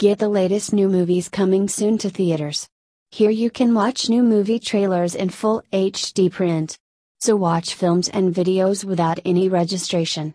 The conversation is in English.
Get the latest new movies coming soon to theaters. Here you can watch new movie trailers in full HD print. So watch films and videos without any registration.